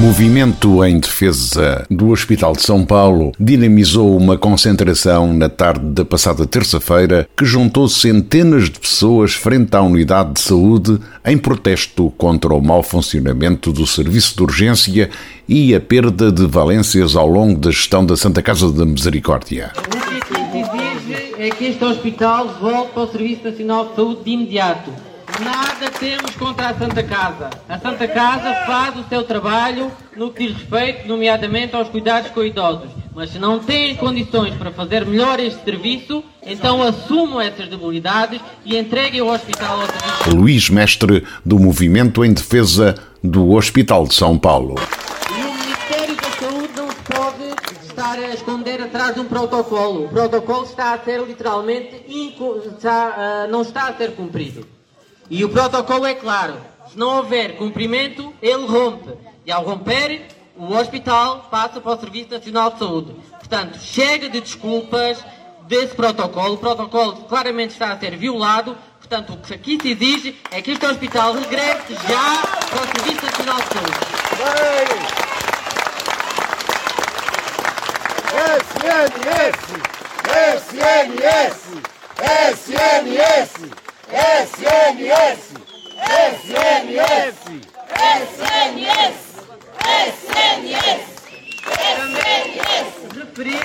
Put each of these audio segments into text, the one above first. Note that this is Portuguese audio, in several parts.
Movimento em defesa do Hospital de São Paulo dinamizou uma concentração na tarde da passada terça-feira que juntou centenas de pessoas frente à unidade de saúde em protesto contra o mau funcionamento do serviço de urgência e a perda de valências ao longo da gestão da Santa Casa da Misericórdia. O que se exige é que este hospital volte para o Serviço Nacional de Saúde de imediato Nada temos contra a Santa Casa. A Santa Casa faz o seu trabalho no que diz respeito, nomeadamente, aos cuidados com idosos. Mas se não têm condições para fazer melhor este serviço, então assumam essas debilidades e entreguem o hospital ao serviço. Luís Mestre, do Movimento em Defesa do Hospital de São Paulo. E o Ministério da Saúde não se pode estar a esconder atrás de um protocolo. O protocolo está a ser literalmente, está, uh, não está a ser cumprido. E o protocolo é claro: se não houver cumprimento, ele rompe. E ao romper, o hospital passa para o Serviço Nacional de Saúde. Portanto, chega de desculpas desse protocolo. O protocolo claramente está a ser violado. Portanto, o que aqui se exige é que este hospital regresse já para o Serviço Nacional de Saúde. SNS! SNS! SNS! SNS! SNS! SNS! SNS! SNS! Referir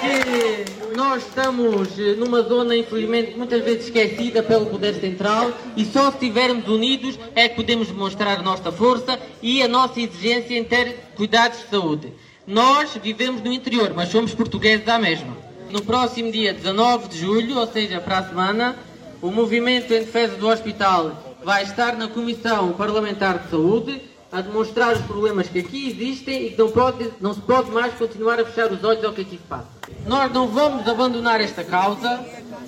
que nós estamos numa zona, infelizmente, muitas vezes esquecida pelo Poder Central e só se estivermos unidos é que podemos demonstrar a nossa força e a nossa exigência em ter cuidados de saúde. Nós vivemos no interior, mas somos portugueses à mesma. No próximo dia 19 de julho, ou seja, para a semana, o movimento em defesa do hospital vai estar na Comissão Parlamentar de Saúde a demonstrar os problemas que aqui existem e que não, pode, não se pode mais continuar a fechar os olhos ao que aqui se passa. Nós não vamos abandonar esta causa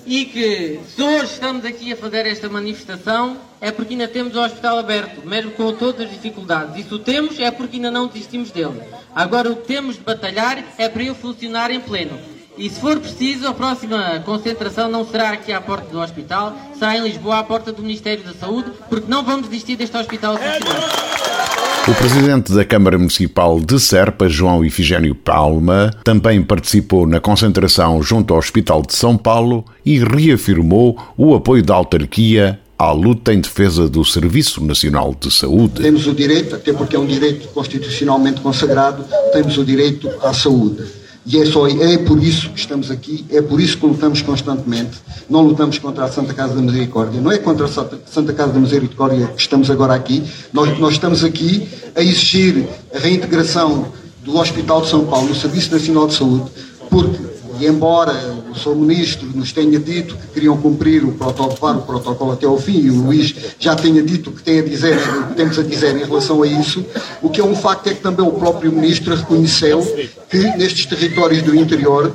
e que se hoje estamos aqui a fazer esta manifestação é porque ainda temos o hospital aberto, mesmo com todas as dificuldades. E se o temos é porque ainda não desistimos dele. Agora o que temos de batalhar é para ele funcionar em pleno. E se for preciso, a próxima concentração não será aqui à porta do hospital, será em Lisboa, à porta do Ministério da Saúde, porque não vamos desistir deste hospital O presidente da Câmara Municipal de Serpa, João Ifigênio Palma, também participou na concentração junto ao Hospital de São Paulo e reafirmou o apoio da autarquia à luta em defesa do Serviço Nacional de Saúde. Temos o direito, até porque é um direito constitucionalmente consagrado, temos o direito à saúde e é só é por isso que estamos aqui, é por isso que lutamos constantemente. Não lutamos contra a Santa Casa da Misericórdia, não é contra a Santa Casa da Misericórdia que estamos agora aqui. Nós, nós estamos aqui a exigir a reintegração do Hospital de São Paulo no Serviço Nacional de Saúde, porque, e embora o Sr. Ministro nos tenha dito que queriam cumprir o protocolo, o protocolo até ao fim, e o Luís já tenha dito o que, tem a dizer, o que temos a dizer em relação a isso, o que é um facto é que também o próprio Ministro reconheceu que nestes territórios do interior,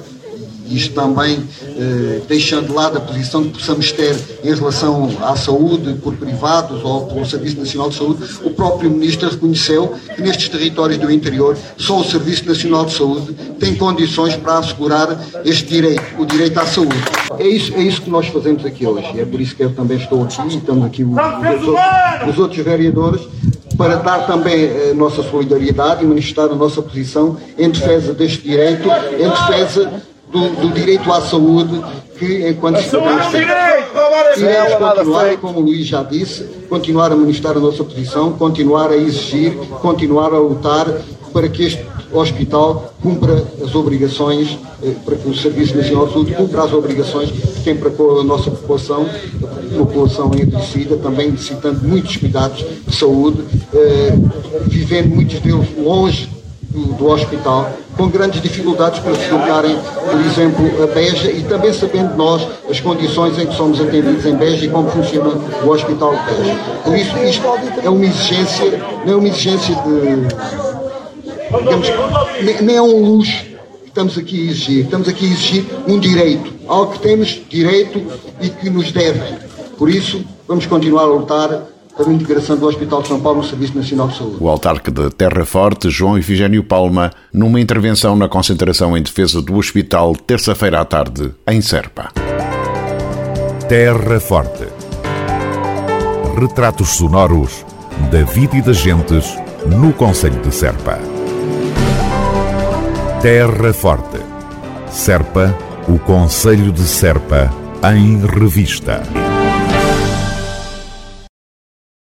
isto também eh, deixando de lado a posição que possamos ter em relação à saúde por privados ou pelo Serviço Nacional de Saúde, o próprio Ministro reconheceu que nestes territórios do interior só o Serviço Nacional de Saúde tem condições para assegurar este direito, o direito à saúde. É isso, é isso que nós fazemos aqui hoje. É por isso que eu também estou aqui e estamos aqui os, os, os outros vereadores para dar também a nossa solidariedade e manifestar a nossa posição em defesa deste direito, em defesa do, do direito à saúde que, enquanto cidadãos, iremos continuar, como o Luís já disse, continuar a manifestar a nossa posição, continuar a exigir, continuar a lutar para que este hospital cumpra as obrigações, eh, para que o Serviço Nacional de Saúde cumpra as obrigações que tem para com a nossa população, a população envelhecida, também necessitando muitos cuidados de saúde, eh, vivendo muitos deles longe do, hospital, com grandes dificuldades para se deslocarem, por exemplo, a Beja e também sabendo nós as condições em que somos atendidos em Beja e como funciona o hospital de Beja. Por isso, isto é uma exigência, não é uma exigência de digamos, nem é um luxo que estamos aqui a exigir. Estamos aqui a exigir um direito, algo que temos direito e que nos devem. Por isso, vamos continuar a lutar para a integração do Hospital de São Paulo no Serviço Nacional de Saúde. O autarca de Terra Forte, João Efigênio Palma, numa intervenção na concentração em defesa do hospital, terça-feira à tarde, em Serpa. Terra Forte. Retratos sonoros da vida e das gentes no Conselho de Serpa. Terra Forte. Serpa, o Conselho de Serpa, em revista.